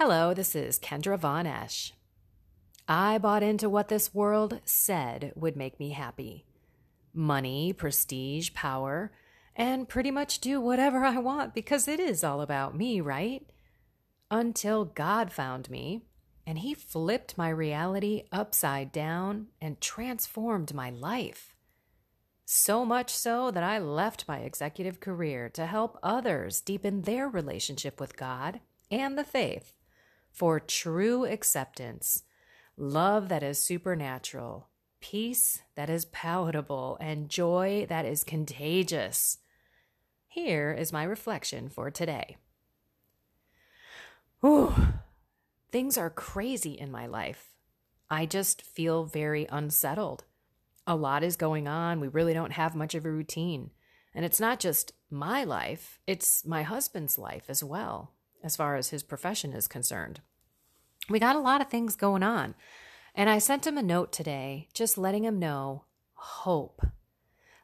Hello, this is Kendra Von Esch. I bought into what this world said would make me happy money, prestige, power, and pretty much do whatever I want because it is all about me, right? Until God found me and He flipped my reality upside down and transformed my life. So much so that I left my executive career to help others deepen their relationship with God and the faith for true acceptance, love that is supernatural, peace that is palatable, and joy that is contagious. Here is my reflection for today. Ooh, things are crazy in my life. I just feel very unsettled. A lot is going on. We really don't have much of a routine. And it's not just my life, it's my husband's life as well, as far as his profession is concerned. We got a lot of things going on. And I sent him a note today, just letting him know hope.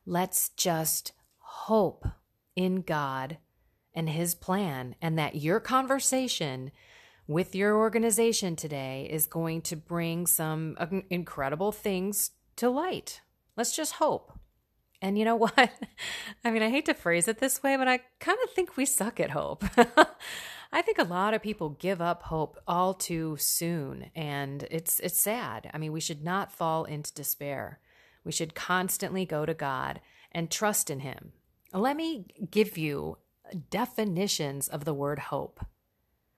Let's just hope in God and His plan, and that your conversation with your organization today is going to bring some incredible things to light. Let's just hope. And you know what? I mean, I hate to phrase it this way, but I kind of think we suck at hope. I think a lot of people give up hope all too soon and it's it's sad. I mean, we should not fall into despair. We should constantly go to God and trust in him. Let me give you definitions of the word hope.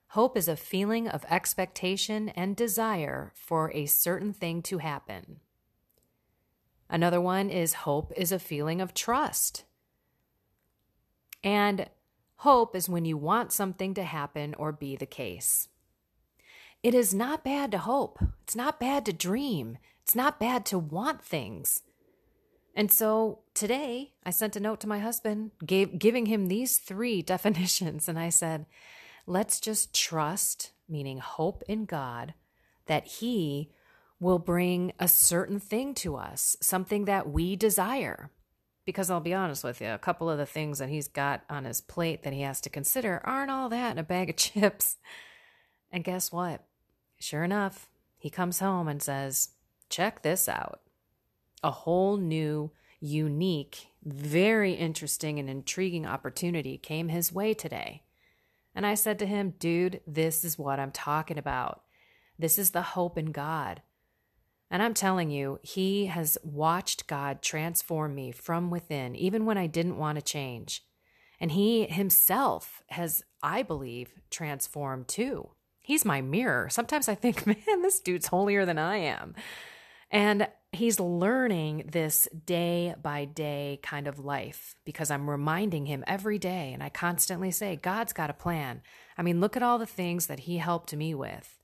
Hope is a feeling of expectation and desire for a certain thing to happen. Another one is hope is a feeling of trust. And Hope is when you want something to happen or be the case. It is not bad to hope. It's not bad to dream. It's not bad to want things. And so today I sent a note to my husband, gave, giving him these three definitions. And I said, let's just trust, meaning hope in God, that He will bring a certain thing to us, something that we desire. Because I'll be honest with you, a couple of the things that he's got on his plate that he has to consider aren't all that in a bag of chips. And guess what? Sure enough, he comes home and says, Check this out. A whole new, unique, very interesting, and intriguing opportunity came his way today. And I said to him, Dude, this is what I'm talking about. This is the hope in God. And I'm telling you, he has watched God transform me from within, even when I didn't want to change. And he himself has, I believe, transformed too. He's my mirror. Sometimes I think, man, this dude's holier than I am. And he's learning this day by day kind of life because I'm reminding him every day. And I constantly say, God's got a plan. I mean, look at all the things that he helped me with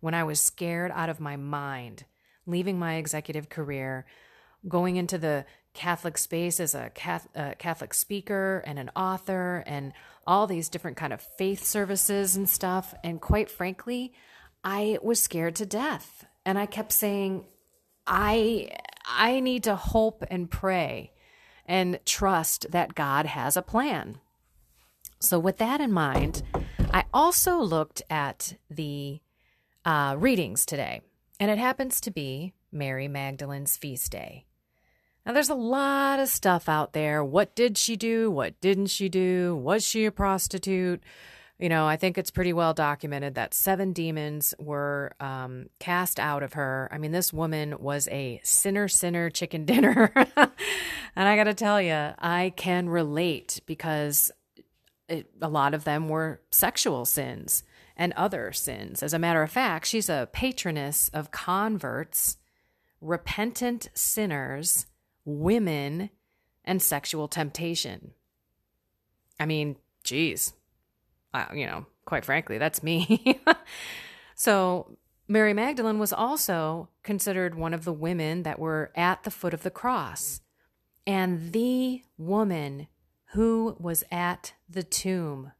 when I was scared out of my mind leaving my executive career, going into the Catholic space as a Catholic speaker and an author and all these different kind of faith services and stuff. And quite frankly, I was scared to death. And I kept saying, I I need to hope and pray and trust that God has a plan. So with that in mind, I also looked at the uh, readings today. And it happens to be Mary Magdalene's feast day. Now, there's a lot of stuff out there. What did she do? What didn't she do? Was she a prostitute? You know, I think it's pretty well documented that seven demons were um, cast out of her. I mean, this woman was a sinner, sinner, chicken dinner. and I got to tell you, I can relate because it, a lot of them were sexual sins and other sins. As a matter of fact, she's a patroness of converts, repentant sinners, women, and sexual temptation. I mean, geez, uh, you know, quite frankly, that's me. so, Mary Magdalene was also considered one of the women that were at the foot of the cross. And the woman who was at the tomb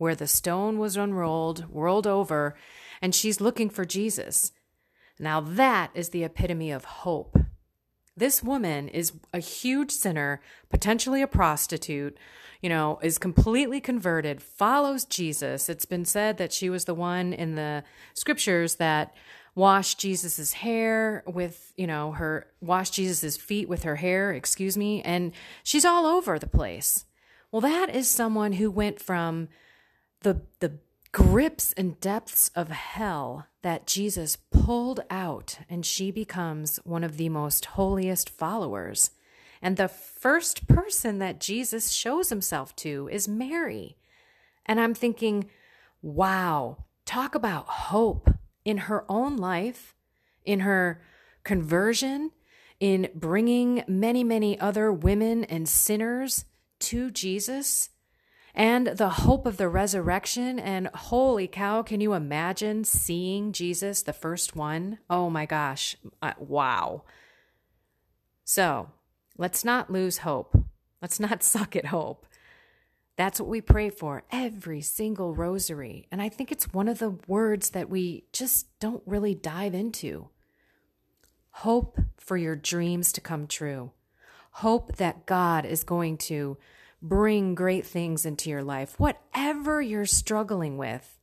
where the stone was unrolled, rolled over, and she's looking for Jesus. Now, that is the epitome of hope. This woman is a huge sinner, potentially a prostitute, you know, is completely converted, follows Jesus. It's been said that she was the one in the scriptures that washed Jesus's hair with, you know, her washed Jesus's feet with her hair, excuse me, and she's all over the place. Well, that is someone who went from the the grips and depths of hell that Jesus pulled out, and she becomes one of the most holiest followers. And the first person that Jesus shows himself to is Mary. And I'm thinking, wow, talk about hope in her own life, in her conversion, in bringing many, many other women and sinners to Jesus and the hope of the resurrection. And holy cow, can you imagine seeing Jesus, the first one? Oh my gosh, uh, wow. So let's not lose hope. Let's not suck at hope. That's what we pray for every single rosary. And I think it's one of the words that we just don't really dive into. Hope for your dreams to come true. Hope that God is going to bring great things into your life. Whatever you're struggling with,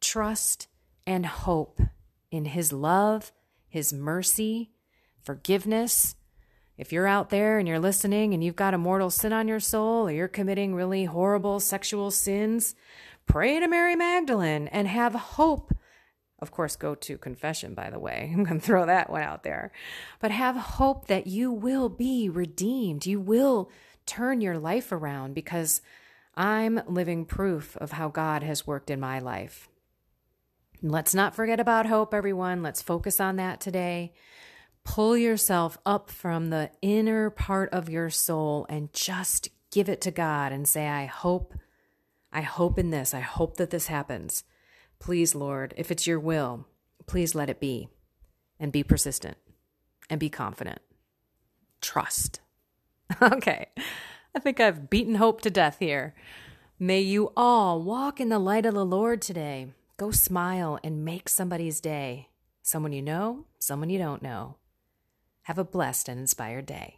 trust and hope in His love, His mercy, forgiveness. If you're out there and you're listening and you've got a mortal sin on your soul or you're committing really horrible sexual sins, pray to Mary Magdalene and have hope. Of course, go to confession, by the way. I'm going to throw that one out there. But have hope that you will be redeemed. You will turn your life around because I'm living proof of how God has worked in my life. Let's not forget about hope, everyone. Let's focus on that today. Pull yourself up from the inner part of your soul and just give it to God and say, I hope, I hope in this. I hope that this happens. Please, Lord, if it's your will, please let it be. And be persistent and be confident. Trust. Okay, I think I've beaten hope to death here. May you all walk in the light of the Lord today. Go smile and make somebody's day. Someone you know, someone you don't know. Have a blessed and inspired day.